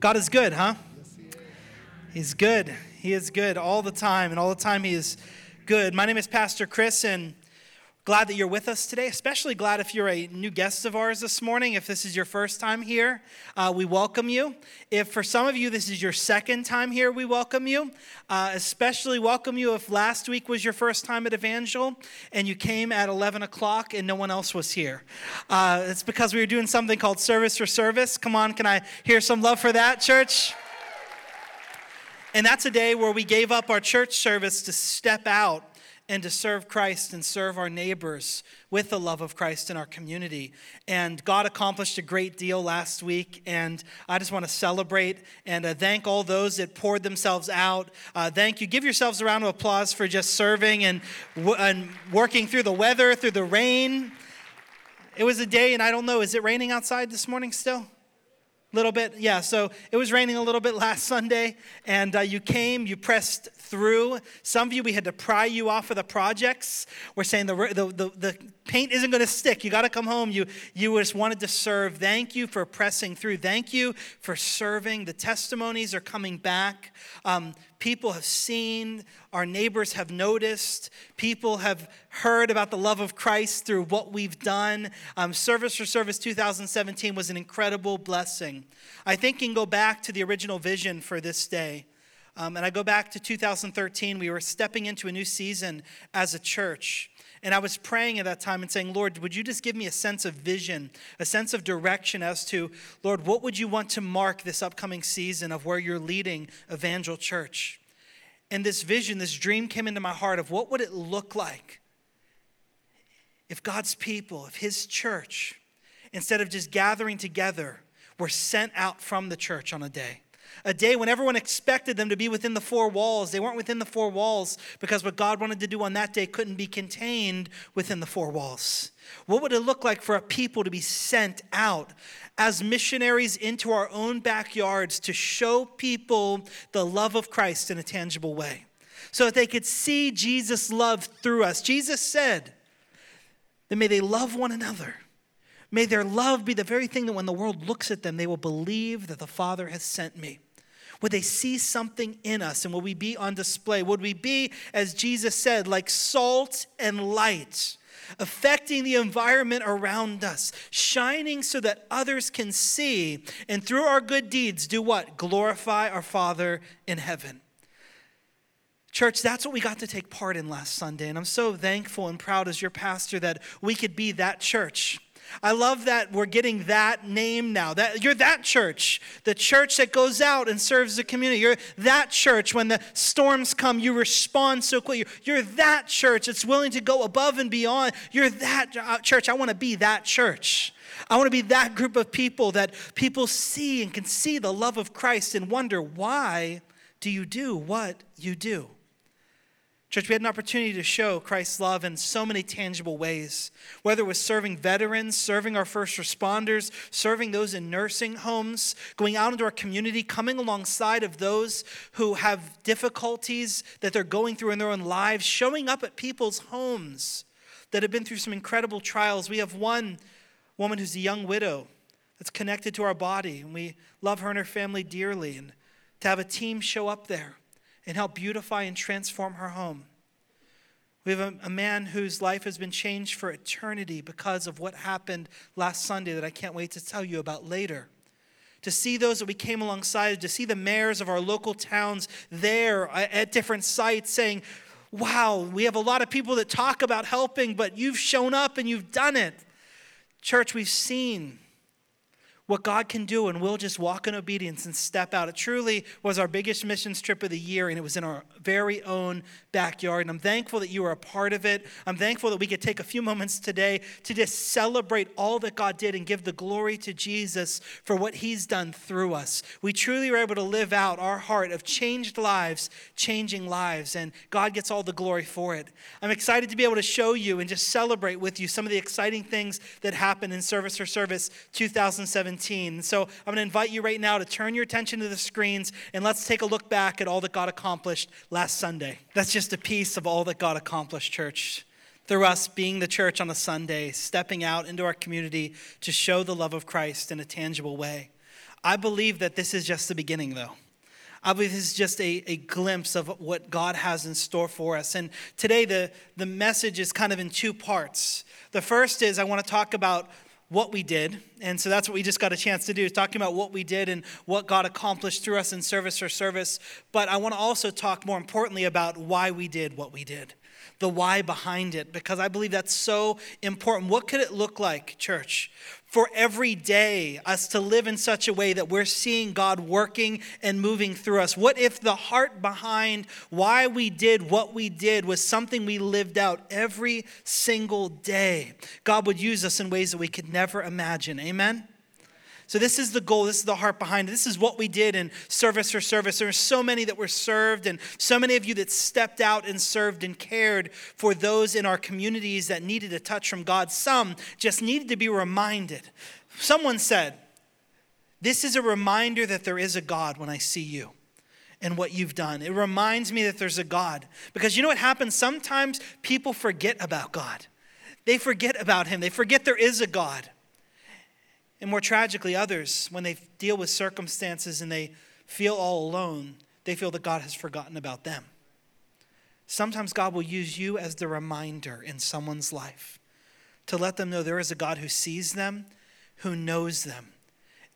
God is good, huh? He's good. He is good all the time, and all the time He is good. My name is Pastor Chris, and glad that you're with us today. Especially glad if you're a new guest of ours this morning. If this is your first time here, uh, we welcome you. If for some of you this is your second time here, we welcome you. Uh, especially welcome you if last week was your first time at Evangel and you came at 11 o'clock and no one else was here. Uh, it's because we were doing something called Service for Service. Come on, can I hear some love for that, church? And that's a day where we gave up our church service to step out and to serve Christ and serve our neighbors with the love of Christ in our community. And God accomplished a great deal last week, and I just want to celebrate and uh, thank all those that poured themselves out. Uh, thank you. Give yourselves a round of applause for just serving and, and working through the weather, through the rain. It was a day, and I don't know, is it raining outside this morning still? Little bit. Yeah so it was raining a little bit last sunday and uh, you came you pressed through. Some of you we had to pry you off of the projects. We're saying the, the, the, the paint isn't going to stick. You got to come home. You, you just wanted to serve. Thank you for pressing through. Thank you for serving. The testimonies are coming back. Um, people have seen our neighbors have noticed people have heard about the love of christ through what we've done. Um, service for service 2017 was an incredible blessing. I think you can go back to the original vision for this day um, and i go back to 2013 we were stepping into a new season as a church and I was praying at that time and saying, Lord, would you just give me a sense of vision, a sense of direction as to, Lord, what would you want to mark this upcoming season of where you're leading Evangel Church? And this vision, this dream came into my heart of what would it look like if God's people, if His church, instead of just gathering together, were sent out from the church on a day a day when everyone expected them to be within the four walls. They weren't within the four walls because what God wanted to do on that day couldn't be contained within the four walls. What would it look like for a people to be sent out as missionaries into our own backyards to show people the love of Christ in a tangible way so that they could see Jesus' love through us? Jesus said that may they love one another. May their love be the very thing that when the world looks at them, they will believe that the Father has sent me. Would they see something in us and will we be on display? Would we be, as Jesus said, like salt and light, affecting the environment around us, shining so that others can see, and through our good deeds, do what? Glorify our Father in heaven. Church, that's what we got to take part in last Sunday. And I'm so thankful and proud as your pastor that we could be that church I love that we're getting that name now. That you're that church, the church that goes out and serves the community. You're that church when the storms come, you respond so quickly. You're, you're that church that's willing to go above and beyond. You're that uh, church. I want to be that church. I want to be that group of people that people see and can see the love of Christ and wonder why do you do what you do? Church, we had an opportunity to show Christ's love in so many tangible ways, whether it was serving veterans, serving our first responders, serving those in nursing homes, going out into our community, coming alongside of those who have difficulties that they're going through in their own lives, showing up at people's homes that have been through some incredible trials. We have one woman who's a young widow that's connected to our body, and we love her and her family dearly. And to have a team show up there and help beautify and transform her home. We have a, a, man whose life has been changed for eternity because of what happened last Sunday that I can't wait to tell you about later. To see those that we came alongside, to see the mayors of our local towns there at different sites saying, Wow, we have a lot of people that talk about helping, but you've shown up and you've done it. Church, we've seen what God can do, and we'll just walk in obedience and step out. It truly was our biggest missions trip of the year, and it was in our very own backyard. And I'm thankful that you were a part of it. I'm thankful that we could take a few moments today to just celebrate all that God did and give the glory to Jesus for what He's done through us. We truly were able to live out our heart of changed lives, changing lives, and God gets all the glory for it. I'm excited to be able to show you and just celebrate with you some of the exciting things that happened in Service for Service 2017. 17. So I'm going to invite you right now to turn your attention to the screens and let's take a look back at all that God accomplished last Sunday. That's just a piece of all that God accomplished, church. Through us being the church on a Sunday, stepping out into our community to show the love of Christ in a tangible way. I believe that this is just the beginning, though. I believe this is just a, a glimpse of what God has in store for us. And today, the, the message is kind of in two parts. The first is I want to talk about what we did. And so that's what we just got a chance to do is talking about what we did and what God accomplished through us in service for service. But I want to also talk more importantly about why we did what we did the why behind it, because I believe that's so important. What could it look like, church, for every day us to live in such a way that we're seeing God working and moving through us? What if the heart behind why we did what we did was something we lived out every single day? God would use us in ways that we could never imagine. Amen? So, this is the goal. This is the heart behind it. This is what we did in service for service. There are so many that were served, and so many of you that stepped out and served and cared for those in our communities that needed a touch from God. Some just needed to be reminded. Someone said, This is a reminder that there is a God when I see you and what you've done. It reminds me that there's a God. Because you know what happens? Sometimes people forget about God, they forget about Him, they forget there is a God. And more tragically, others, when they deal with circumstances and they feel all alone, they feel that God has forgotten about them. Sometimes God will use you as the reminder in someone's life to let them know there is a God who sees them, who knows them,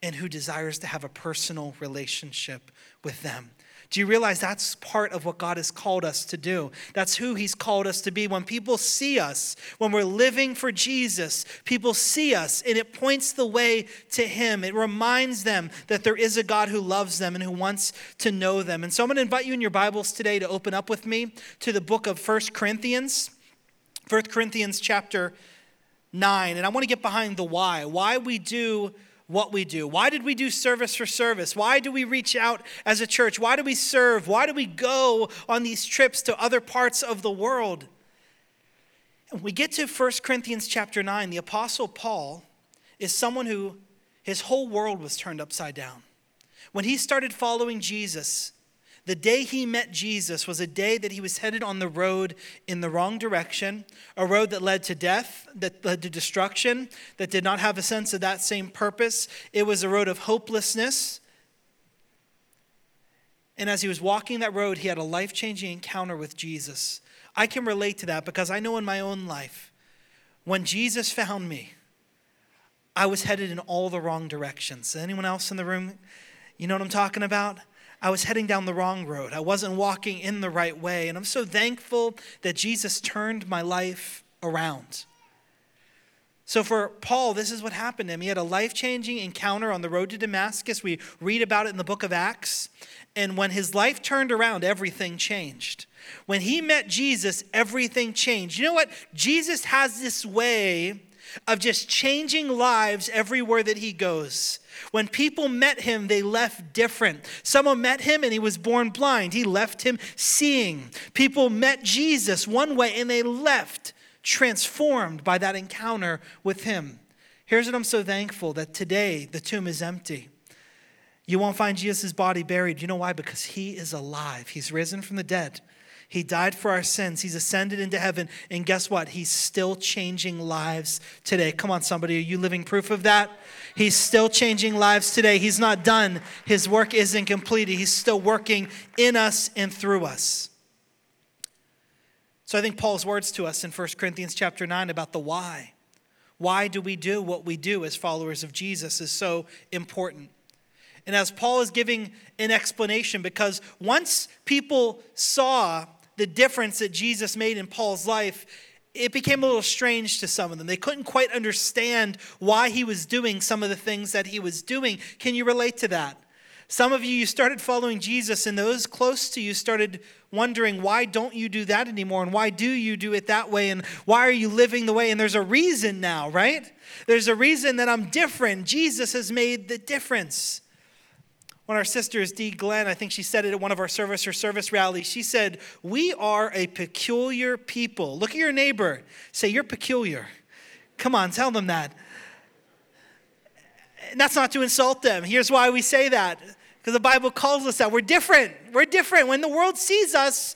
and who desires to have a personal relationship with them. Do you realize that's part of what God has called us to do? That's who He's called us to be. When people see us, when we're living for Jesus, people see us and it points the way to Him. It reminds them that there is a God who loves them and who wants to know them. And so I'm going to invite you in your Bibles today to open up with me to the book of First Corinthians, 1 Corinthians chapter 9. And I want to get behind the why, why we do what we do. Why did we do service for service? Why do we reach out as a church? Why do we serve? Why do we go on these trips to other parts of the world? And we get to 1 Corinthians chapter 9. The apostle Paul is someone who his whole world was turned upside down. When he started following Jesus, the day he met Jesus was a day that he was headed on the road in the wrong direction, a road that led to death, that led to destruction, that did not have a sense of that same purpose. It was a road of hopelessness. And as he was walking that road, he had a life changing encounter with Jesus. I can relate to that because I know in my own life, when Jesus found me, I was headed in all the wrong directions. Anyone else in the room? You know what I'm talking about? I was heading down the wrong road. I wasn't walking in the right way. And I'm so thankful that Jesus turned my life around. So, for Paul, this is what happened to him. He had a life changing encounter on the road to Damascus. We read about it in the book of Acts. And when his life turned around, everything changed. When he met Jesus, everything changed. You know what? Jesus has this way of just changing lives everywhere that he goes. When people met him, they left different. Someone met him and he was born blind. He left him seeing. People met Jesus one way and they left transformed by that encounter with him. Here's what I'm so thankful that today the tomb is empty. You won't find Jesus' body buried. You know why? Because he is alive. He's risen from the dead. He died for our sins. He's ascended into heaven. And guess what? He's still changing lives today. Come on, somebody. Are you living proof of that? He's still changing lives today. He's not done. His work isn't completed. He's still working in us and through us. So I think Paul's words to us in 1 Corinthians chapter 9 about the why. Why do we do what we do as followers of Jesus is so important. And as Paul is giving an explanation, because once people saw the difference that Jesus made in Paul's life, it became a little strange to some of them. They couldn't quite understand why he was doing some of the things that he was doing. Can you relate to that? Some of you, you started following Jesus, and those close to you started wondering, why don't you do that anymore? And why do you do it that way? And why are you living the way? And there's a reason now, right? There's a reason that I'm different. Jesus has made the difference. One of our sisters, Dee Glenn, I think she said it at one of our service or service rallies. She said, We are a peculiar people. Look at your neighbor. Say, You're peculiar. Come on, tell them that. And that's not to insult them. Here's why we say that because the Bible calls us that. We're different. We're different. When the world sees us,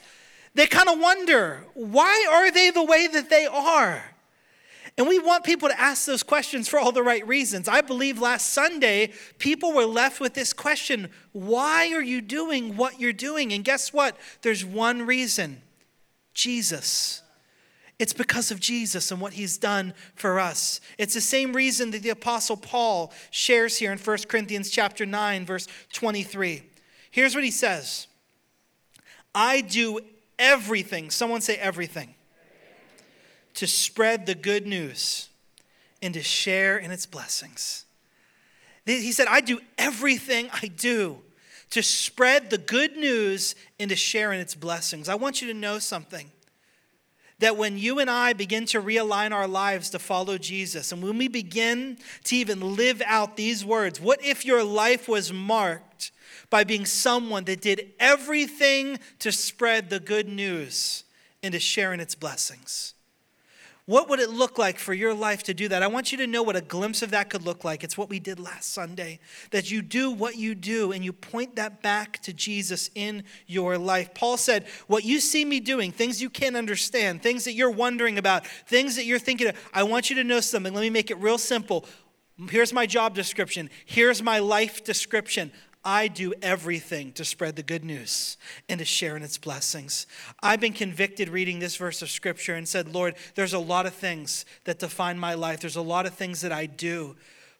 they kind of wonder, why are they the way that they are? And we want people to ask those questions for all the right reasons. I believe last Sunday, people were left with this question why are you doing what you're doing? And guess what? There's one reason Jesus. It's because of Jesus and what he's done for us. It's the same reason that the apostle Paul shares here in 1 Corinthians chapter 9 verse 23. Here's what he says. I do everything. Someone say everything to spread the good news and to share in its blessings. He said, I do everything I do to spread the good news and to share in its blessings. I want you to know something that when you and I begin to realign our lives to follow Jesus, and when we begin to even live out these words, what if your life was marked by being someone that did everything to spread the good news and to share in its blessings? What would it look like for your life to do that? I want you to know what a glimpse of that could look like. It's what we did last Sunday. That you do what you do and you point that back to Jesus in your life. Paul said, What you see me doing, things you can't understand, things that you're wondering about, things that you're thinking of, I want you to know something. Let me make it real simple. Here's my job description. Here's my life description. I do everything to spread the good news and to share in its blessings. I've been convicted reading this verse of scripture and said, Lord, there's a lot of things that define my life. There's a lot of things that I do.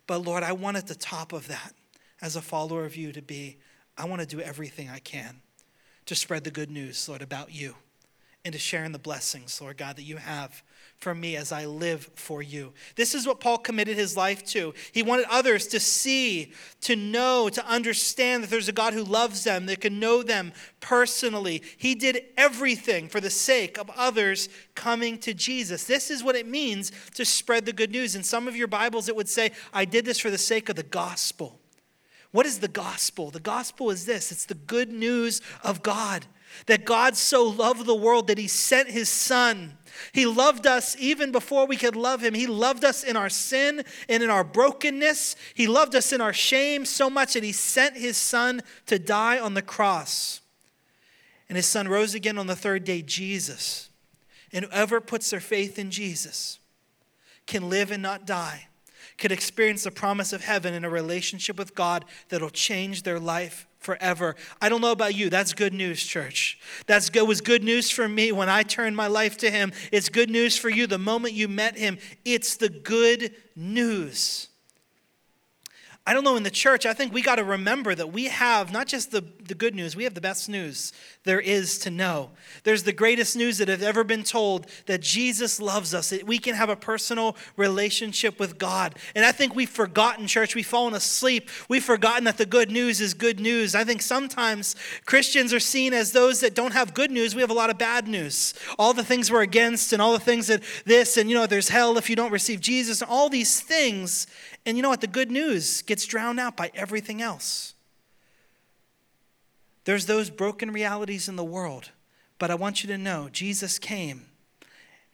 But Lord, I want at the top of that, as a follower of you, to be I want to do everything I can to spread the good news, Lord, about you and to share in the blessings, Lord God, that you have for me as I live for you. This is what Paul committed his life to. He wanted others to see, to know, to understand that there's a God who loves them, that can know them personally. He did everything for the sake of others coming to Jesus. This is what it means to spread the good news. In some of your Bibles, it would say, I did this for the sake of the gospel. What is the gospel? The gospel is this it's the good news of God. That God so loved the world that he sent his son he loved us even before we could love him. He loved us in our sin and in our brokenness. He loved us in our shame so much that he sent his son to die on the cross. And his son rose again on the third day, Jesus. And whoever puts their faith in Jesus can live and not die, can experience the promise of heaven in a relationship with God that'll change their life forever. I don't know about you. That's good news, church. That's good was good news for me when I turned my life to him. It's good news for you the moment you met him. It's the good news. I don't know, in the church, I think we got to remember that we have not just the, the good news, we have the best news there is to know. There's the greatest news that has ever been told that Jesus loves us, that we can have a personal relationship with God. And I think we've forgotten, church, we've fallen asleep. We've forgotten that the good news is good news. I think sometimes Christians are seen as those that don't have good news. We have a lot of bad news. All the things we're against, and all the things that this, and you know, there's hell if you don't receive Jesus, and all these things. And you know what? The good news gets drowned out by everything else. There's those broken realities in the world, but I want you to know Jesus came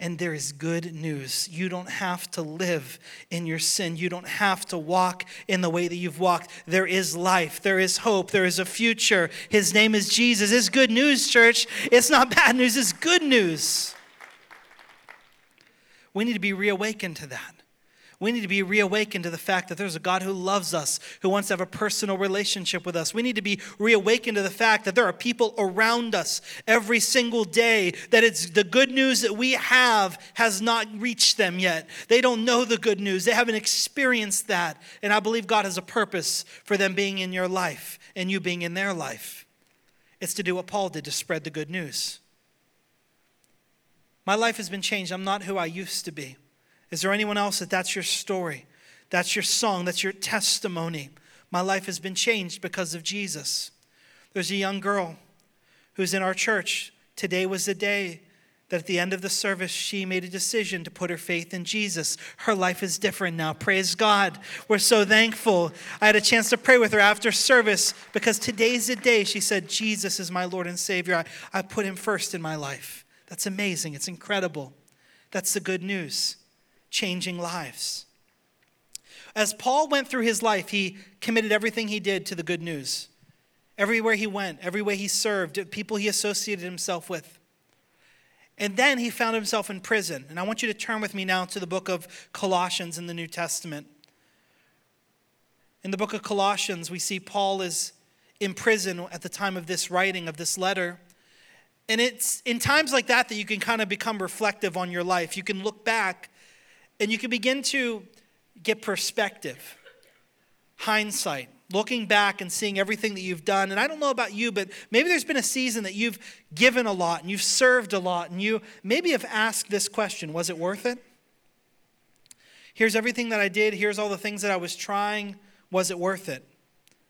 and there is good news. You don't have to live in your sin. You don't have to walk in the way that you've walked. There is life. There is hope. There is a future. His name is Jesus. It's good news, church. It's not bad news, it's good news. We need to be reawakened to that. We need to be reawakened to the fact that there's a God who loves us, who wants to have a personal relationship with us. We need to be reawakened to the fact that there are people around us every single day that it's the good news that we have has not reached them yet. They don't know the good news. They haven't experienced that. And I believe God has a purpose for them being in your life and you being in their life. It's to do what Paul did to spread the good news. My life has been changed. I'm not who I used to be. Is there anyone else that that's your story? That's your song, that's your testimony. My life has been changed because of Jesus. There's a young girl who's in our church. Today was the day that at the end of the service, she made a decision to put her faith in Jesus. Her life is different now. Praise God. We're so thankful. I had a chance to pray with her after service because today's the day she said, Jesus is my Lord and Savior. I, I put him first in my life. That's amazing. It's incredible. That's the good news changing lives. As Paul went through his life, he committed everything he did to the good news. Everywhere he went, every way he served, people he associated himself with. And then he found himself in prison. And I want you to turn with me now to the book of Colossians in the New Testament. In the book of Colossians, we see Paul is in prison at the time of this writing of this letter. And it's in times like that that you can kind of become reflective on your life. You can look back and you can begin to get perspective, hindsight, looking back and seeing everything that you've done. And I don't know about you, but maybe there's been a season that you've given a lot and you've served a lot and you maybe have asked this question Was it worth it? Here's everything that I did. Here's all the things that I was trying. Was it worth it?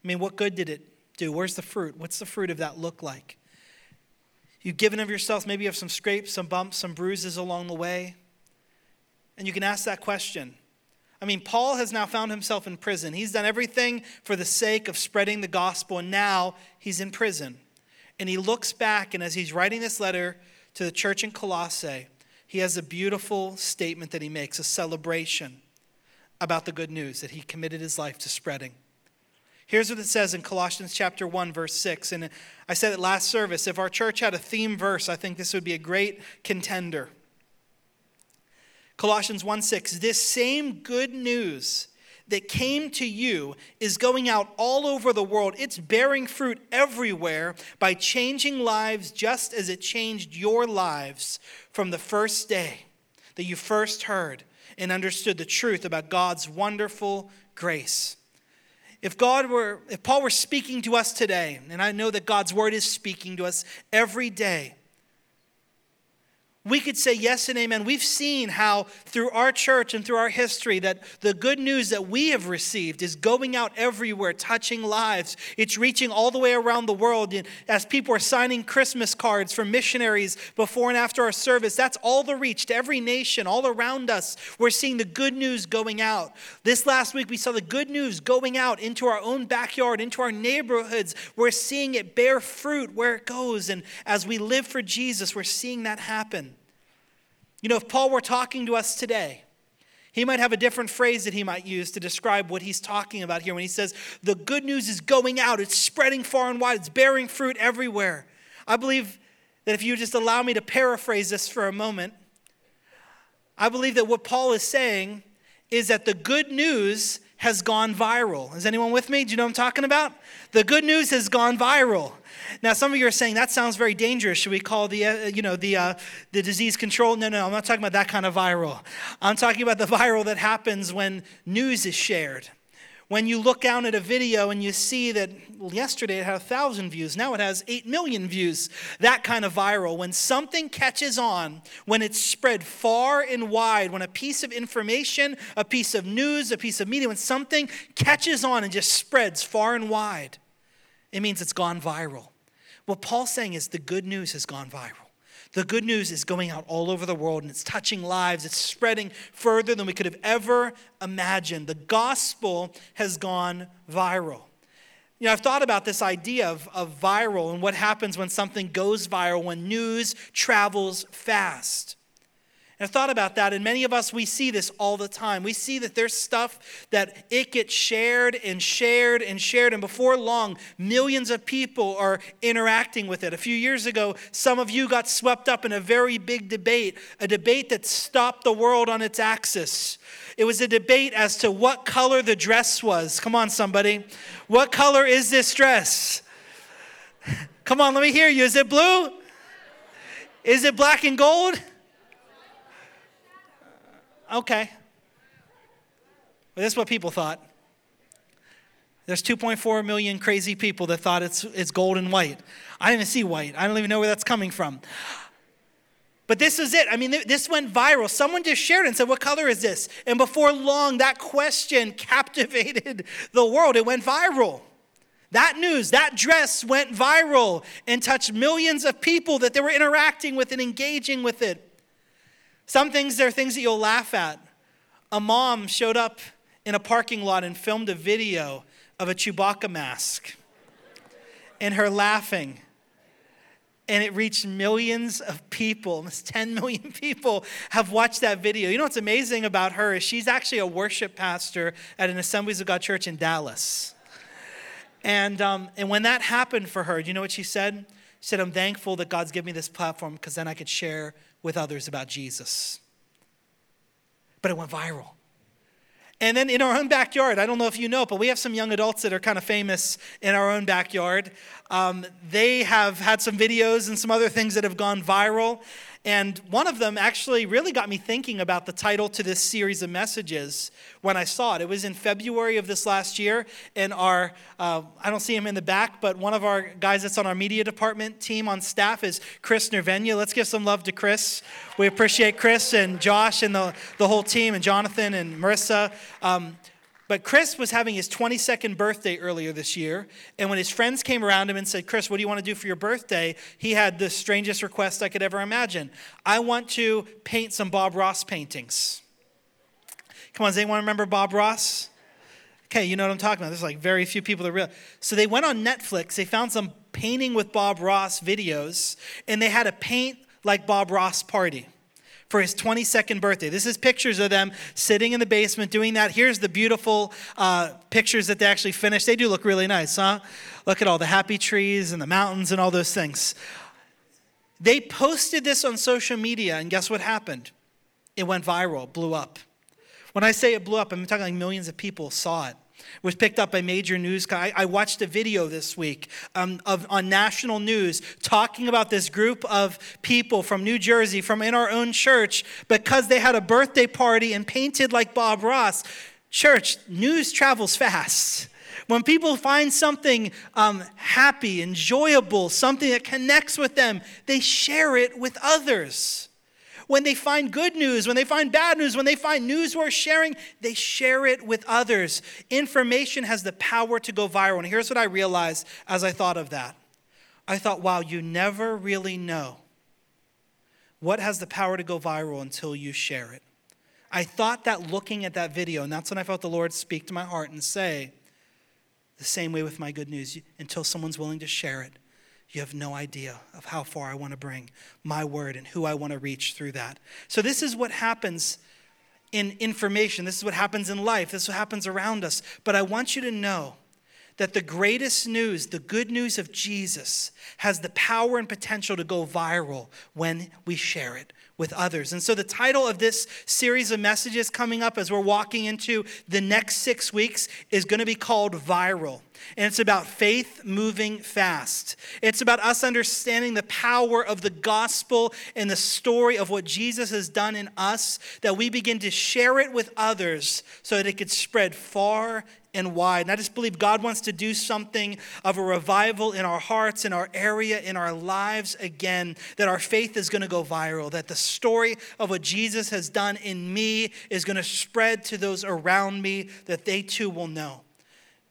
I mean, what good did it do? Where's the fruit? What's the fruit of that look like? You've given of yourself, maybe you have some scrapes, some bumps, some bruises along the way. And you can ask that question. I mean, Paul has now found himself in prison. He's done everything for the sake of spreading the gospel, and now he's in prison. And he looks back, and as he's writing this letter to the church in Colossae, he has a beautiful statement that he makes, a celebration about the good news that he committed his life to spreading. Here's what it says in Colossians chapter 1 verse 6 and I said it last service if our church had a theme verse I think this would be a great contender. Colossians 1 6 this same good news that came to you is going out all over the world. It's bearing fruit everywhere by changing lives just as it changed your lives from the first day that you first heard and understood the truth about God's wonderful grace. If God were, if Paul were speaking to us today, and I know that God's word is speaking to us every day, we could say yes and amen. We've seen how through our church and through our history that the good news that we have received is going out everywhere, touching lives. It's reaching all the way around the world. As people are signing Christmas cards for missionaries before and after our service, that's all the reach to every nation all around us. We're seeing the good news going out. This last week, we saw the good news going out into our own backyard, into our neighborhoods. We're seeing it bear fruit where it goes. And as we live for Jesus, we're seeing that happen. You know, if Paul were talking to us today, he might have a different phrase that he might use to describe what he's talking about here when he says, The good news is going out, it's spreading far and wide, it's bearing fruit everywhere. I believe that if you just allow me to paraphrase this for a moment, I believe that what Paul is saying is that the good news has gone viral. Is anyone with me? Do you know what I'm talking about? The good news has gone viral. Now, some of you are saying that sounds very dangerous. Should we call the, uh, you know, the, uh, the disease control? No, no, I'm not talking about that kind of viral. I'm talking about the viral that happens when news is shared. When you look down at a video and you see that, well, yesterday it had a thousand views, now it has eight million views. That kind of viral. When something catches on, when it's spread far and wide, when a piece of information, a piece of news, a piece of media, when something catches on and just spreads far and wide, it means it's gone viral. What Paul's saying is the good news has gone viral. The good news is going out all over the world and it's touching lives. It's spreading further than we could have ever imagined. The gospel has gone viral. You know, I've thought about this idea of, of viral and what happens when something goes viral, when news travels fast. I thought about that, and many of us, we see this all the time. We see that there's stuff that it gets shared and shared and shared, and before long, millions of people are interacting with it. A few years ago, some of you got swept up in a very big debate, a debate that stopped the world on its axis. It was a debate as to what color the dress was. Come on, somebody. What color is this dress? Come on, let me hear you. Is it blue? Is it black and gold? Okay. Well, that's what people thought. There's 2.4 million crazy people that thought it's, it's gold and white. I didn't even see white. I don't even know where that's coming from. But this is it. I mean, this went viral. Someone just shared it and said, What color is this? And before long, that question captivated the world. It went viral. That news, that dress went viral and touched millions of people that they were interacting with and engaging with it. Some things, there are things that you'll laugh at. A mom showed up in a parking lot and filmed a video of a Chewbacca mask and her laughing. And it reached millions of people. Almost 10 million people have watched that video. You know what's amazing about her is she's actually a worship pastor at an Assemblies of God church in Dallas. And, um, and when that happened for her, do you know what she said? She said, I'm thankful that God's given me this platform because then I could share with others about Jesus. But it went viral. And then in our own backyard, I don't know if you know, but we have some young adults that are kind of famous in our own backyard. Um, they have had some videos and some other things that have gone viral. And one of them actually really got me thinking about the title to this series of messages when I saw it. It was in February of this last year, and our, uh, I don't see him in the back, but one of our guys that's on our media department team on staff is Chris Nervenia. Let's give some love to Chris. We appreciate Chris and Josh and the, the whole team, and Jonathan and Marissa. Um, but Chris was having his 22nd birthday earlier this year. And when his friends came around him and said, Chris, what do you want to do for your birthday? He had the strangest request I could ever imagine. I want to paint some Bob Ross paintings. Come on, does anyone remember Bob Ross? Okay, you know what I'm talking about. There's like very few people that real. So they went on Netflix, they found some painting with Bob Ross videos, and they had a paint like Bob Ross party for his 22nd birthday. This is pictures of them sitting in the basement doing that. Here's the beautiful uh, pictures that they actually finished. They do look really nice, huh? Look at all the happy trees and the mountains and all those things. They posted this on social media, and guess what happened? It went viral, blew up. When I say it blew up, I'm talking like millions of people saw it was picked up by major news. I, I watched a video this week um, of, on national news talking about this group of people from New Jersey, from in our own church, because they had a birthday party and painted like Bob Ross. Church, news travels fast. When people find something um, happy, enjoyable, something that connects with them, they share it with others. When they find good news, when they find bad news, when they find news worth sharing, they share it with others. Information has the power to go viral. And here's what I realized as I thought of that I thought, wow, you never really know what has the power to go viral until you share it. I thought that looking at that video, and that's when I felt the Lord speak to my heart and say, the same way with my good news, until someone's willing to share it you have no idea of how far I want to bring my word and who I want to reach through that. So, this is what happens in information. This is what happens in life. This is what happens around us. But I want you to know that the greatest news, the good news of Jesus, has the power and potential to go viral when we share it with others. And so, the title of this series of messages coming up as we're walking into the next six weeks is going to be called Viral. And it's about faith moving fast. It's about us understanding the power of the gospel and the story of what Jesus has done in us, that we begin to share it with others so that it could spread far and wide. And I just believe God wants to do something of a revival in our hearts, in our area, in our lives again, that our faith is going to go viral, that the story of what Jesus has done in me is going to spread to those around me, that they too will know.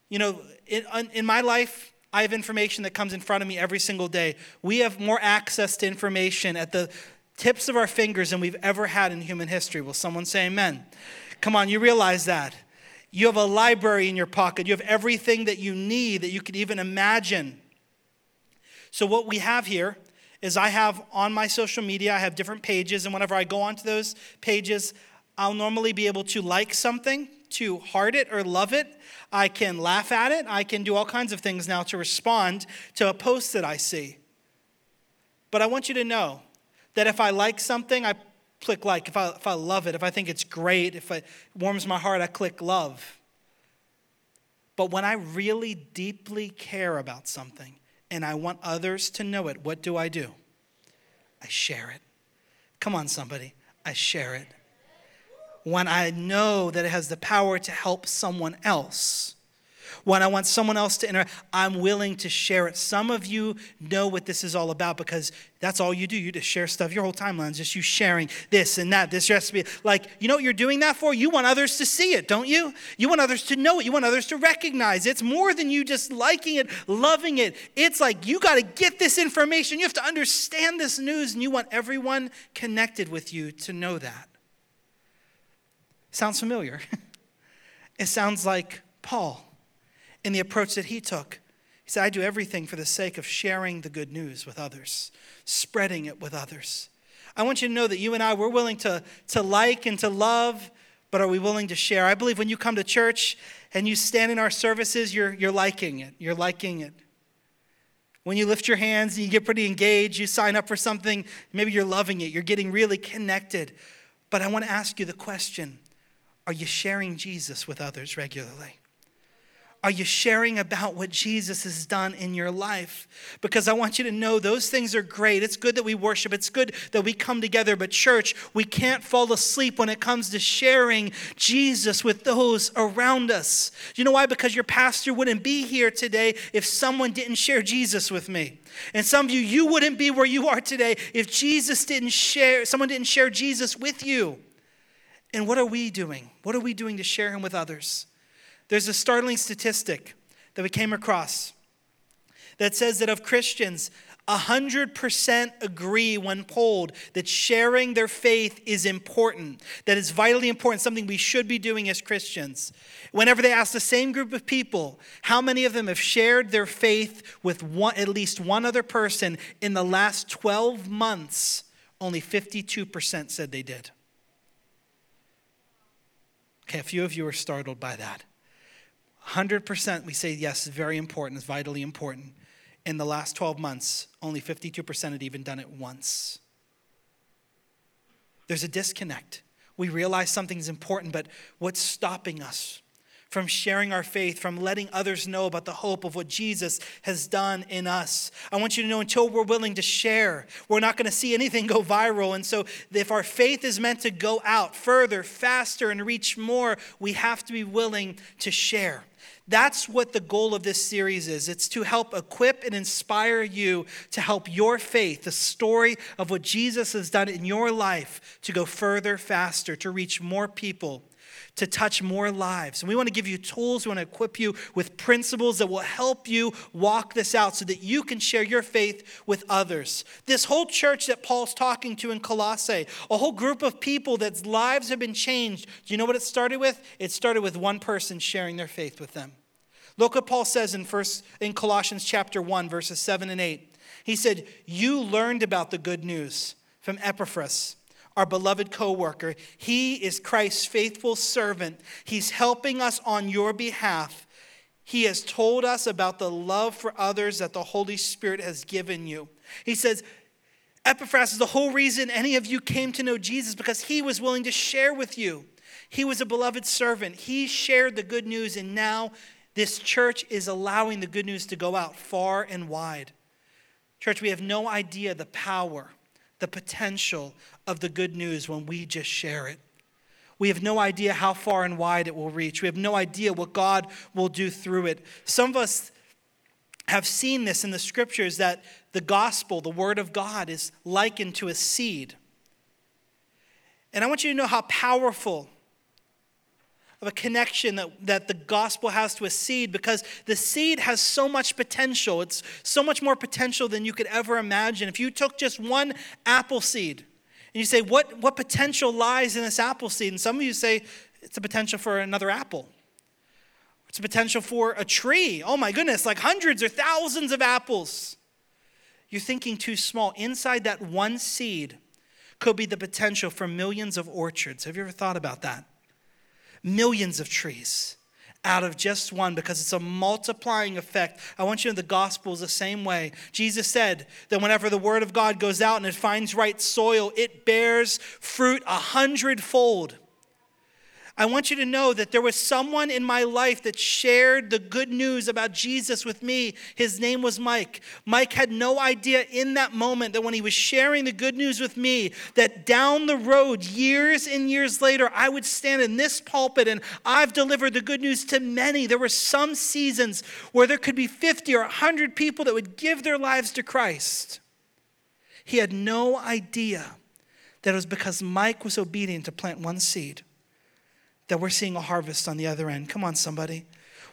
You know, in, in my life, I have information that comes in front of me every single day. We have more access to information at the tips of our fingers than we've ever had in human history. Will someone say amen? Come on, you realize that. You have a library in your pocket. You have everything that you need that you could even imagine. So, what we have here is I have on my social media, I have different pages, and whenever I go onto those pages, I'll normally be able to like something, to heart it or love it. I can laugh at it. I can do all kinds of things now to respond to a post that I see. But I want you to know that if I like something, I click like. If I, if I love it, if I think it's great, if it warms my heart, I click love. But when I really deeply care about something and I want others to know it, what do I do? I share it. Come on, somebody. I share it. When I know that it has the power to help someone else, when I want someone else to interact, I'm willing to share it. Some of you know what this is all about because that's all you do. You just share stuff. Your whole timeline just you sharing this and that, this recipe. Like, you know what you're doing that for? You want others to see it, don't you? You want others to know it. You want others to recognize it. It's more than you just liking it, loving it. It's like you got to get this information. You have to understand this news, and you want everyone connected with you to know that. Sounds familiar. it sounds like Paul in the approach that he took. He said, I do everything for the sake of sharing the good news with others, spreading it with others. I want you to know that you and I, we're willing to, to like and to love, but are we willing to share? I believe when you come to church and you stand in our services, you're, you're liking it. You're liking it. When you lift your hands and you get pretty engaged, you sign up for something, maybe you're loving it, you're getting really connected. But I want to ask you the question are you sharing Jesus with others regularly? Are you sharing about what Jesus has done in your life? Because I want you to know those things are great. It's good that we worship, it's good that we come together. But, church, we can't fall asleep when it comes to sharing Jesus with those around us. You know why? Because your pastor wouldn't be here today if someone didn't share Jesus with me. And some of you, you wouldn't be where you are today if Jesus didn't share, someone didn't share Jesus with you. And what are we doing? What are we doing to share him with others? There's a startling statistic that we came across that says that of Christians, 100% agree when polled that sharing their faith is important, that it's vitally important, something we should be doing as Christians. Whenever they ask the same group of people, how many of them have shared their faith with one, at least one other person in the last 12 months, only 52% said they did. Okay, a few of you are startled by that. 100% we say yes, very important, it's vitally important. In the last 12 months, only 52% had even done it once. There's a disconnect. We realize something's important, but what's stopping us? From sharing our faith, from letting others know about the hope of what Jesus has done in us. I want you to know until we're willing to share, we're not going to see anything go viral. And so, if our faith is meant to go out further, faster, and reach more, we have to be willing to share. That's what the goal of this series is. It's to help equip and inspire you to help your faith, the story of what Jesus has done in your life, to go further, faster, to reach more people to touch more lives. And we want to give you tools, we want to equip you with principles that will help you walk this out so that you can share your faith with others. This whole church that Paul's talking to in Colossae, a whole group of people that's lives have been changed. Do you know what it started with? It started with one person sharing their faith with them. Look what Paul says in first in Colossians chapter 1 verses 7 and 8. He said, "You learned about the good news from Epaphras." Our beloved co worker. He is Christ's faithful servant. He's helping us on your behalf. He has told us about the love for others that the Holy Spirit has given you. He says, Epaphras is the whole reason any of you came to know Jesus because he was willing to share with you. He was a beloved servant. He shared the good news, and now this church is allowing the good news to go out far and wide. Church, we have no idea the power the potential of the good news when we just share it. We have no idea how far and wide it will reach. We have no idea what God will do through it. Some of us have seen this in the scriptures that the gospel, the word of God, is likened to a seed. And I want you to know how powerful of a connection that, that the gospel has to a seed because the seed has so much potential. It's so much more potential than you could ever imagine. If you took just one apple seed and you say, What, what potential lies in this apple seed? And some of you say, It's a potential for another apple. It's a potential for a tree. Oh my goodness, like hundreds or thousands of apples. You're thinking too small. Inside that one seed could be the potential for millions of orchards. Have you ever thought about that? millions of trees out of just one because it's a multiplying effect. I want you to know the gospel is the same way. Jesus said that whenever the word of God goes out and it finds right soil, it bears fruit a hundredfold. I want you to know that there was someone in my life that shared the good news about Jesus with me. His name was Mike. Mike had no idea in that moment that when he was sharing the good news with me, that down the road, years and years later, I would stand in this pulpit and I've delivered the good news to many. There were some seasons where there could be 50 or 100 people that would give their lives to Christ. He had no idea that it was because Mike was obedient to plant one seed that we're seeing a harvest on the other end. Come on, somebody.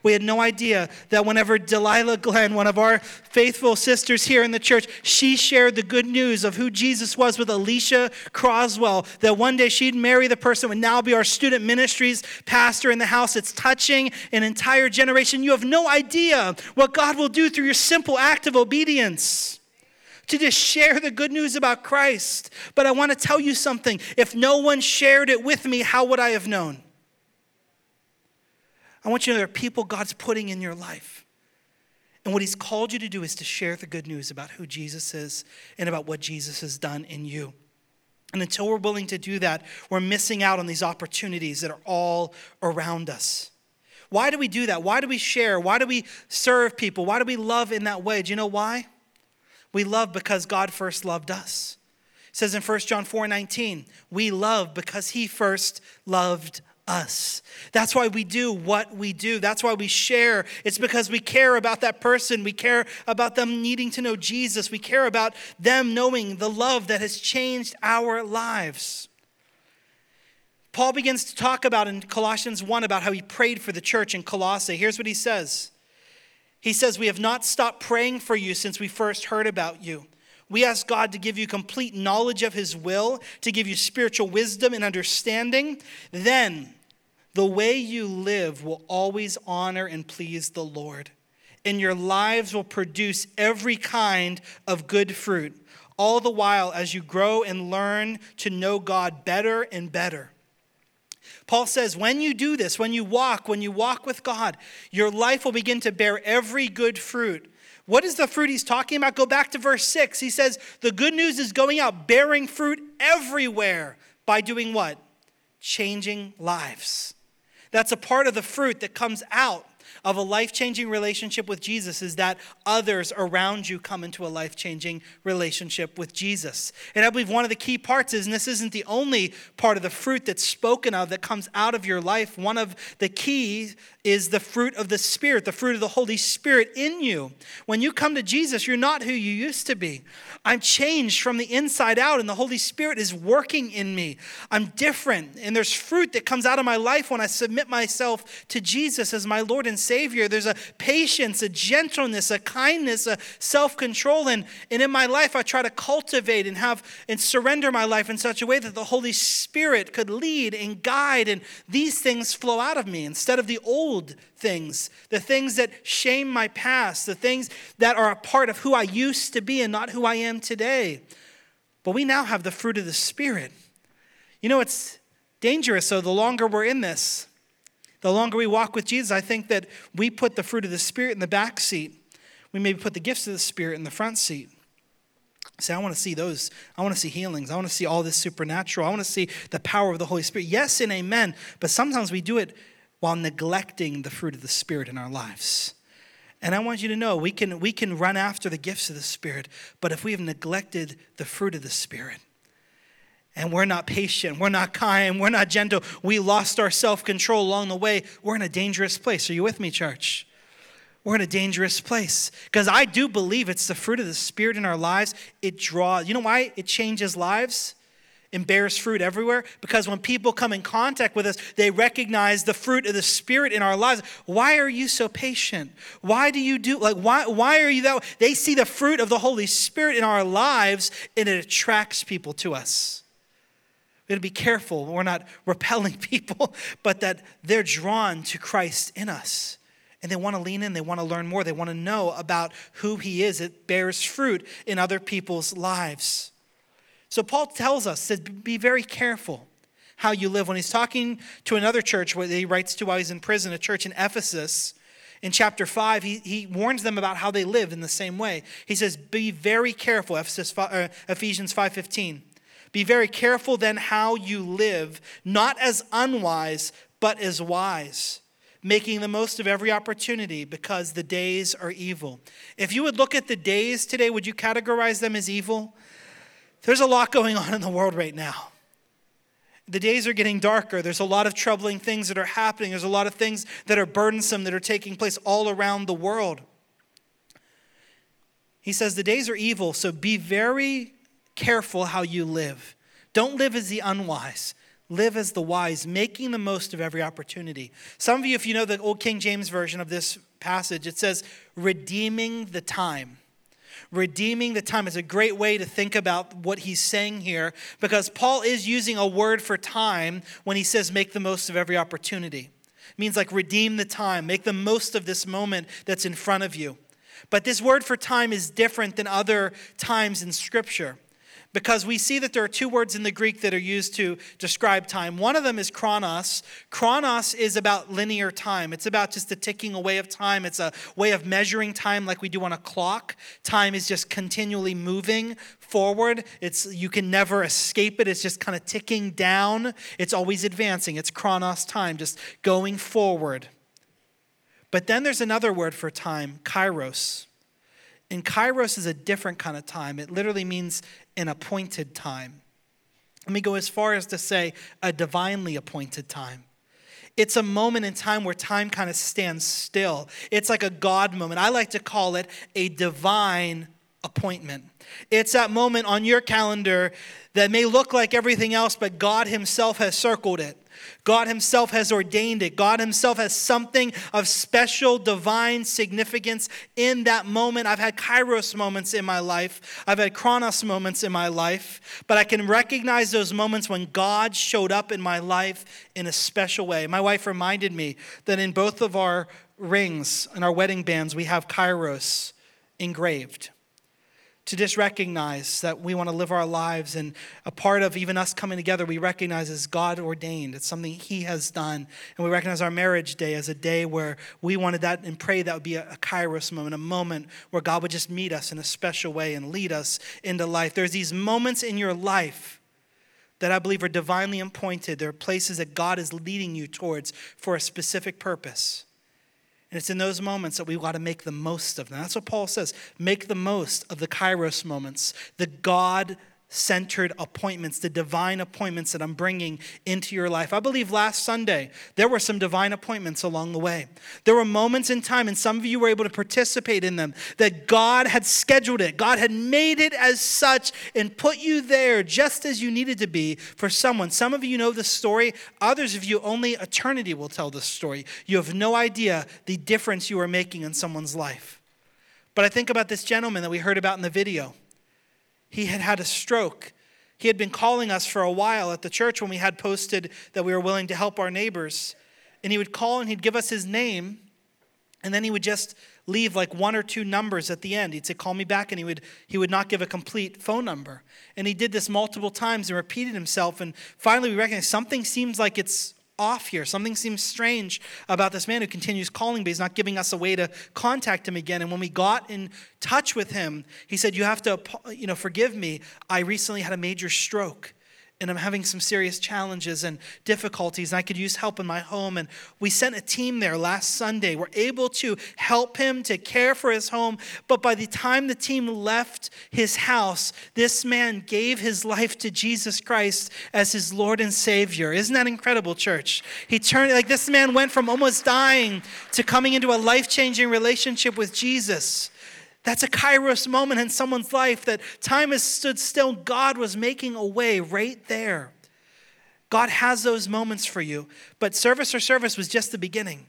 We had no idea that whenever Delilah Glenn, one of our faithful sisters here in the church, she shared the good news of who Jesus was with Alicia Croswell, that one day she'd marry the person would now be our student ministries pastor in the house. It's touching an entire generation. You have no idea what God will do through your simple act of obedience to just share the good news about Christ. But I want to tell you something. If no one shared it with me, how would I have known? I want you to know there are people God's putting in your life. And what he's called you to do is to share the good news about who Jesus is and about what Jesus has done in you. And until we're willing to do that, we're missing out on these opportunities that are all around us. Why do we do that? Why do we share? Why do we serve people? Why do we love in that way? Do you know why? We love because God first loved us. It says in 1 John 4 19, we love because he first loved us. That's why we do what we do. That's why we share. It's because we care about that person. We care about them needing to know Jesus. We care about them knowing the love that has changed our lives. Paul begins to talk about in Colossians 1 about how he prayed for the church in Colossae. Here's what he says He says, We have not stopped praying for you since we first heard about you. We ask God to give you complete knowledge of His will, to give you spiritual wisdom and understanding. Then the way you live will always honor and please the Lord, and your lives will produce every kind of good fruit, all the while as you grow and learn to know God better and better. Paul says, when you do this, when you walk, when you walk with God, your life will begin to bear every good fruit. What is the fruit he's talking about? Go back to verse 6. He says, The good news is going out, bearing fruit everywhere by doing what? Changing lives. That's a part of the fruit that comes out of a life changing relationship with Jesus is that others around you come into a life changing relationship with Jesus. And I believe one of the key parts is, and this isn't the only part of the fruit that's spoken of that comes out of your life, one of the keys is the fruit of the Spirit, the fruit of the Holy Spirit in you. When you come to Jesus, you're not who you used to be. I'm changed from the inside out, and the Holy Spirit is working in me. I'm different, and there's fruit that comes out of my life when I submit myself to Jesus as my Lord and Savior. There's a patience, a gentleness, a kindness, a self control. And, and in my life, I try to cultivate and have and surrender my life in such a way that the Holy Spirit could lead and guide, and these things flow out of me instead of the old things, the things that shame my past, the things that are a part of who I used to be and not who I am today. But we now have the fruit of the Spirit. You know, it's dangerous, so the longer we're in this, the longer we walk with Jesus, I think that we put the fruit of the Spirit in the back seat. We maybe put the gifts of the Spirit in the front seat. Say, I want to see those. I want to see healings. I want to see all this supernatural. I want to see the power of the Holy Spirit. Yes and amen. But sometimes we do it while neglecting the fruit of the Spirit in our lives. And I want you to know we can, we can run after the gifts of the Spirit, but if we have neglected the fruit of the Spirit, and we're not patient, we're not kind, we're not gentle, we lost our self control along the way, we're in a dangerous place. Are you with me, church? We're in a dangerous place because I do believe it's the fruit of the Spirit in our lives. It draws, you know why it changes lives? and bears fruit everywhere because when people come in contact with us, they recognize the fruit of the Spirit in our lives. Why are you so patient? Why do you do, like, why, why are you that? They see the fruit of the Holy Spirit in our lives and it attracts people to us. We to be careful. We're not repelling people, but that they're drawn to Christ in us. And they want to lean in, they want to learn more, they want to know about who He is. It bears fruit in other people's lives. So Paul tells us to be very careful how you live. When he's talking to another church, what he writes to while he's in prison, a church in Ephesus, in chapter 5, he, he warns them about how they live in the same way. He says, Be very careful, Ephesus, uh, Ephesians 5.15. Be very careful then how you live, not as unwise, but as wise, making the most of every opportunity because the days are evil. If you would look at the days today, would you categorize them as evil? There's a lot going on in the world right now. The days are getting darker. There's a lot of troubling things that are happening. There's a lot of things that are burdensome that are taking place all around the world. He says, The days are evil, so be very careful how you live. Don't live as the unwise. Live as the wise, making the most of every opportunity. Some of you, if you know the Old King James Version of this passage, it says, redeeming the time redeeming the time is a great way to think about what he's saying here because Paul is using a word for time when he says make the most of every opportunity. It means like redeem the time, make the most of this moment that's in front of you. But this word for time is different than other times in Scripture because we see that there are two words in the Greek that are used to describe time. One of them is chronos. Chronos is about linear time, it's about just the ticking away of time. It's a way of measuring time like we do on a clock. Time is just continually moving forward. It's you can never escape it. It's just kind of ticking down. It's always advancing. It's chronos time, just going forward. But then there's another word for time, kairos. And kairos is a different kind of time. It literally means an appointed time. Let me go as far as to say a divinely appointed time. It's a moment in time where time kind of stands still. It's like a God moment. I like to call it a divine appointment. It's that moment on your calendar that may look like everything else, but God Himself has circled it. God Himself has ordained it. God Himself has something of special divine significance in that moment. I've had kairos moments in my life, I've had chronos moments in my life, but I can recognize those moments when God showed up in my life in a special way. My wife reminded me that in both of our rings and our wedding bands, we have kairos engraved to just recognize that we want to live our lives. And a part of even us coming together we recognize is god ordained it's something he has done. And we recognize our marriage day as a day where we wanted that and pray that would be a, a kairos moment a moment where god would just meet us in a special way and lead us into life. There's these moments in your life that i believe are divinely appointed. There are places that god is leading you towards for a specific purpose and it's in those moments that we've got to make the most of them. That's what Paul says. Make the most of the kairos moments, the God centered appointments, the divine appointments that I'm bringing into your life. I believe last Sunday there were some divine appointments along the way. There were moments in time, and some of you were able to participate in them, that God had scheduled it. God had made it as such and put you there just as you needed to be for someone. Some of you know the story, others of you, only eternity will tell the story. You have no idea the difference you are making in someone's life. But I think about this gentleman that we heard about in the video. He had had a stroke. He had been calling us for a while at the church when we had posted that we were willing to help our neighbors. And he would call and he'd give us his name, and then he would just leave like one or two numbers at the end. He'd say, Call me back, and he would, he would not give a complete phone number. And he did this multiple times and repeated himself. And finally, we recognized something seems like it's off here. Something seems strange about this man who continues calling, but he's not giving us a way to contact him again. And when we got in touch with him, he said, You have to, you know, forgive me. I recently had a major stroke and I'm having some serious challenges and difficulties, and I could use help in my home. And we sent a team there last Sunday. We're able to help him to care for his home. But by the time the team left his house, this man gave his life to Jesus Christ as his Lord and Savior. Isn't that incredible, church? He turned, like, this man went from almost dying to coming into a life changing relationship with Jesus. That's a kairos moment in someone's life that time has stood still. God was making a way right there. God has those moments for you. But service or service was just the beginning.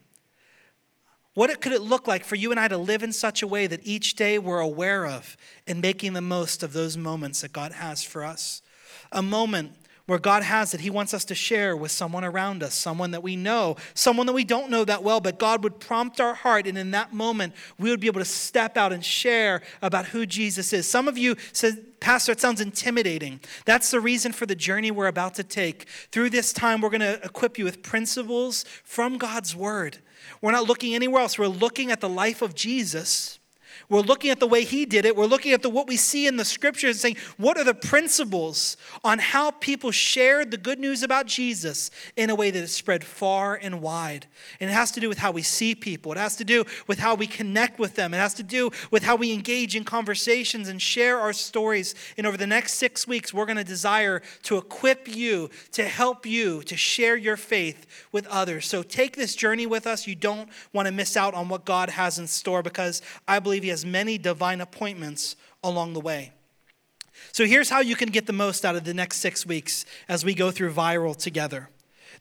What could it look like for you and I to live in such a way that each day we're aware of and making the most of those moments that God has for us? A moment where God has it, He wants us to share with someone around us, someone that we know, someone that we don't know that well, but God would prompt our heart, and in that moment, we would be able to step out and share about who Jesus is. Some of you said, Pastor, it sounds intimidating. That's the reason for the journey we're about to take. Through this time, we're going to equip you with principles from God's Word. We're not looking anywhere else, we're looking at the life of Jesus we're looking at the way he did it. We're looking at the, what we see in the scriptures and saying, what are the principles on how people shared the good news about Jesus in a way that is spread far and wide? And it has to do with how we see people, it has to do with how we connect with them, it has to do with how we engage in conversations and share our stories. And over the next six weeks, we're going to desire to equip you, to help you, to share your faith with others. So take this journey with us. You don't want to miss out on what God has in store because I believe He has many divine appointments along the way. So here's how you can get the most out of the next six weeks as we go through viral together.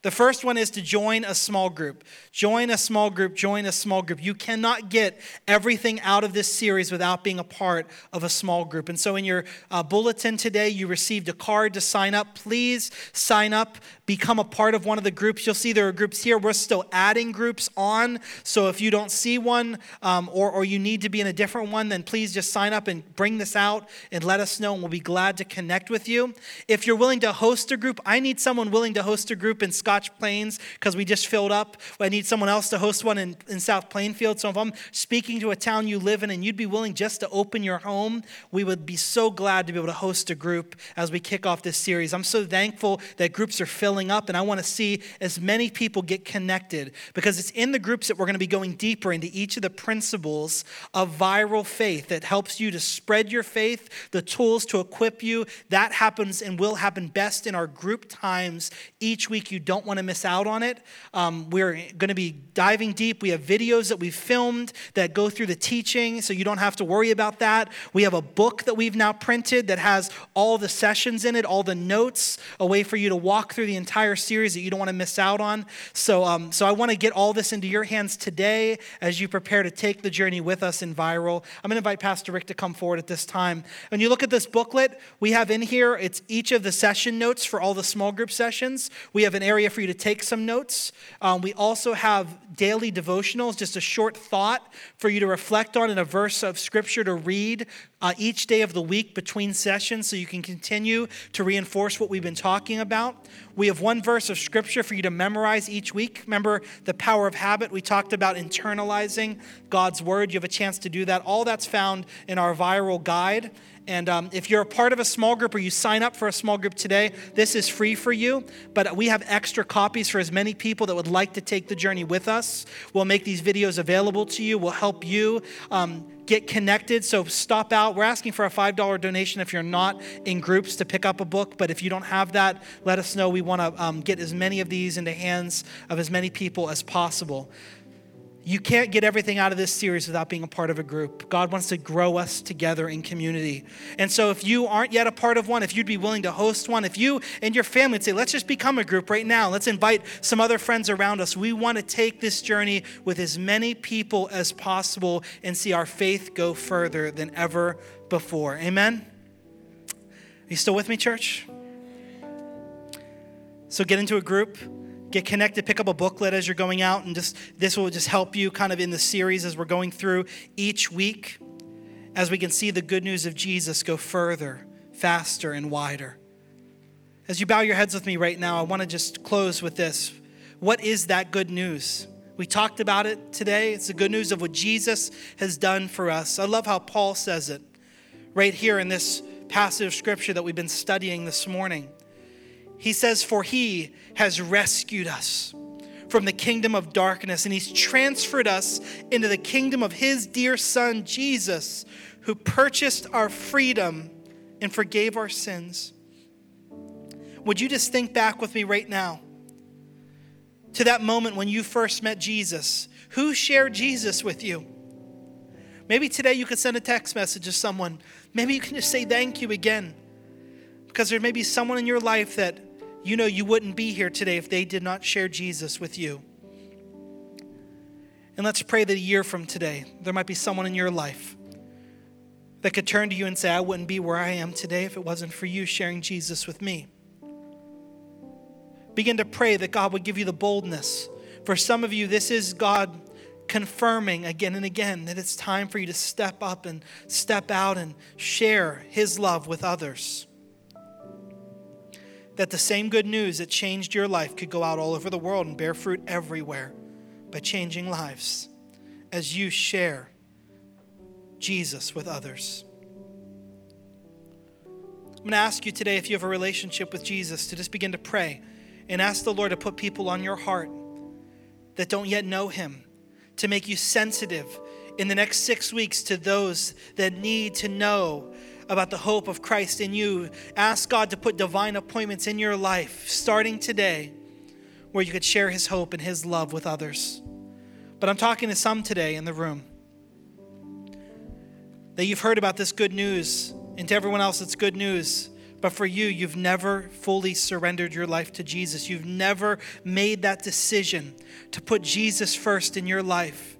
The first one is to join a small group. Join a small group, join a small group. You cannot get everything out of this series without being a part of a small group. And so, in your uh, bulletin today, you received a card to sign up. Please sign up, become a part of one of the groups. You'll see there are groups here. We're still adding groups on. So, if you don't see one um, or, or you need to be in a different one, then please just sign up and bring this out and let us know, and we'll be glad to connect with you. If you're willing to host a group, I need someone willing to host a group in Scotland Scotch Plains because we just filled up. I need someone else to host one in, in South Plainfield. So if I'm speaking to a town you live in and you'd be willing just to open your home, we would be so glad to be able to host a group as we kick off this series. I'm so thankful that groups are filling up, and I want to see as many people get connected because it's in the groups that we're going to be going deeper into each of the principles of viral faith that helps you to spread your faith, the tools to equip you. That happens and will happen best in our group times each week. You don't don't want to miss out on it. Um, we're going to be diving deep. We have videos that we've filmed that go through the teaching, so you don't have to worry about that. We have a book that we've now printed that has all the sessions in it, all the notes, a way for you to walk through the entire series that you don't want to miss out on. So, um, so I want to get all this into your hands today as you prepare to take the journey with us in Viral. I'm going to invite Pastor Rick to come forward at this time. When you look at this booklet, we have in here, it's each of the session notes for all the small group sessions. We have an area for you to take some notes. Um, we also have daily devotionals, just a short thought for you to reflect on and a verse of scripture to read uh, each day of the week between sessions so you can continue to reinforce what we've been talking about. We have one verse of scripture for you to memorize each week. Remember the power of habit? We talked about internalizing God's word. You have a chance to do that. All that's found in our viral guide. And um, if you're a part of a small group or you sign up for a small group today, this is free for you. But we have extra copies for as many people that would like to take the journey with us. We'll make these videos available to you. We'll help you um, get connected. So stop out. We're asking for a $5 donation if you're not in groups to pick up a book. But if you don't have that, let us know. We want to um, get as many of these into hands of as many people as possible. You can't get everything out of this series without being a part of a group. God wants to grow us together in community. And so, if you aren't yet a part of one, if you'd be willing to host one, if you and your family would say, let's just become a group right now, let's invite some other friends around us. We want to take this journey with as many people as possible and see our faith go further than ever before. Amen? Are you still with me, church? So, get into a group get connected pick up a booklet as you're going out and just this will just help you kind of in the series as we're going through each week as we can see the good news of jesus go further faster and wider. As you bow your heads with me right now i want to just close with this. What is that good news? We talked about it today. It's the good news of what jesus has done for us. I love how paul says it right here in this passage of scripture that we've been studying this morning he says, For he has rescued us from the kingdom of darkness, and he's transferred us into the kingdom of his dear son, Jesus, who purchased our freedom and forgave our sins. Would you just think back with me right now to that moment when you first met Jesus? Who shared Jesus with you? Maybe today you could send a text message to someone. Maybe you can just say thank you again. Because there may be someone in your life that you know you wouldn't be here today if they did not share Jesus with you. And let's pray that a year from today, there might be someone in your life that could turn to you and say, I wouldn't be where I am today if it wasn't for you sharing Jesus with me. Begin to pray that God would give you the boldness. For some of you, this is God confirming again and again that it's time for you to step up and step out and share His love with others that the same good news that changed your life could go out all over the world and bear fruit everywhere by changing lives as you share Jesus with others. I'm going to ask you today if you have a relationship with Jesus to just begin to pray and ask the Lord to put people on your heart that don't yet know Him, to make you sensitive in the next six weeks to those that need to know about the hope of Christ in you. Ask God to put divine appointments in your life starting today where you could share His hope and His love with others. But I'm talking to some today in the room that you've heard about this good news, and to everyone else, it's good news. But for you, you've never fully surrendered your life to Jesus. You've never made that decision to put Jesus first in your life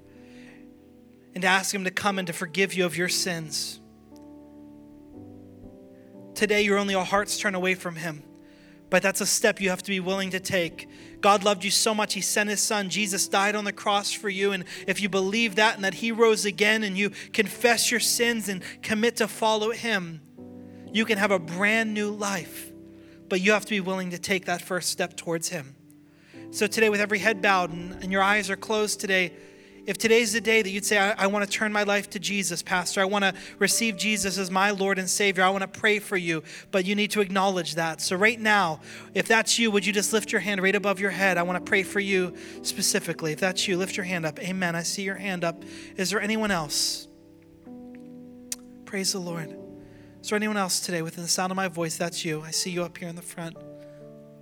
and to ask Him to come and to forgive you of your sins. Today, you're only a heart's turn away from Him. But that's a step you have to be willing to take. God loved you so much, He sent His Son. Jesus died on the cross for you. And if you believe that and that He rose again and you confess your sins and commit to follow Him, you can have a brand new life. But you have to be willing to take that first step towards Him. So today, with every head bowed and, and your eyes are closed today, if today's the day that you'd say, I, I want to turn my life to Jesus, Pastor, I want to receive Jesus as my Lord and Savior, I want to pray for you, but you need to acknowledge that. So, right now, if that's you, would you just lift your hand right above your head? I want to pray for you specifically. If that's you, lift your hand up. Amen. I see your hand up. Is there anyone else? Praise the Lord. Is there anyone else today within the sound of my voice? That's you. I see you up here in the front.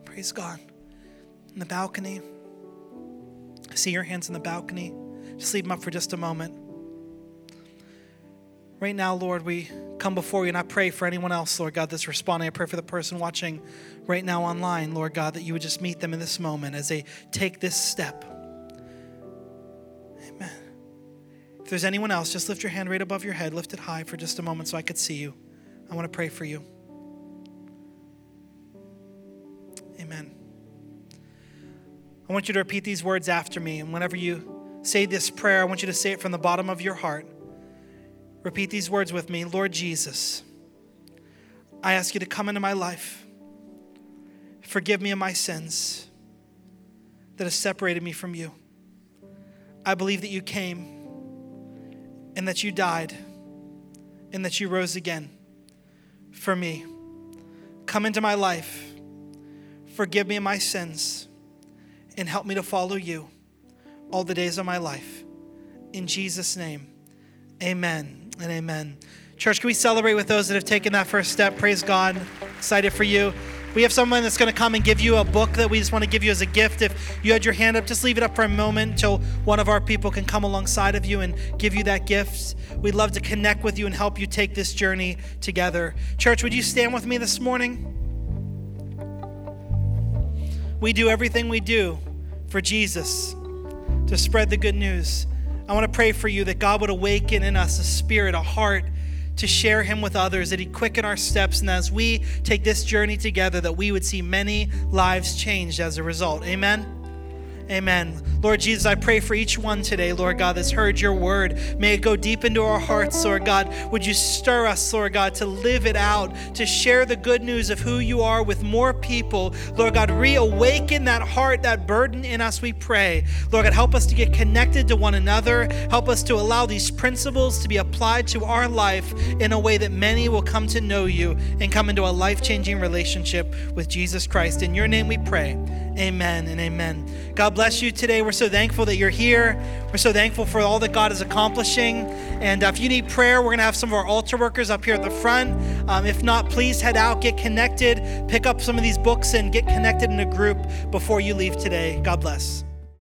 Praise God. In the balcony. I see your hands in the balcony. Just leave them up for just a moment. Right now, Lord, we come before you and I pray for anyone else, Lord God, that's responding. I pray for the person watching right now online, Lord God, that you would just meet them in this moment as they take this step. Amen. If there's anyone else, just lift your hand right above your head, lift it high for just a moment so I could see you. I want to pray for you. Amen. I want you to repeat these words after me, and whenever you say this prayer, I want you to say it from the bottom of your heart. Repeat these words with me Lord Jesus, I ask you to come into my life. Forgive me of my sins that have separated me from you. I believe that you came and that you died and that you rose again for me. Come into my life. Forgive me of my sins and help me to follow you all the days of my life. In Jesus' name, amen and amen. Church, can we celebrate with those that have taken that first step? Praise God. Excited for you. We have someone that's going to come and give you a book that we just want to give you as a gift. If you had your hand up, just leave it up for a moment until one of our people can come alongside of you and give you that gift. We'd love to connect with you and help you take this journey together. Church, would you stand with me this morning? We do everything we do for Jesus to spread the good news. I want to pray for you that God would awaken in us a spirit, a heart to share Him with others, that He'd quicken our steps, and as we take this journey together, that we would see many lives changed as a result. Amen. Amen. Lord Jesus, I pray for each one today, Lord God, that's heard your word. May it go deep into our hearts, Lord God. Would you stir us, Lord God, to live it out, to share the good news of who you are with more people. Lord God, reawaken that heart, that burden in us, we pray. Lord God, help us to get connected to one another. Help us to allow these principles to be applied to our life in a way that many will come to know you and come into a life changing relationship with Jesus Christ. In your name we pray. Amen and amen. God bless you today. We're so thankful that you're here. We're so thankful for all that God is accomplishing. And uh, if you need prayer, we're going to have some of our altar workers up here at the front. Um, if not, please head out, get connected, pick up some of these books, and get connected in a group before you leave today. God bless.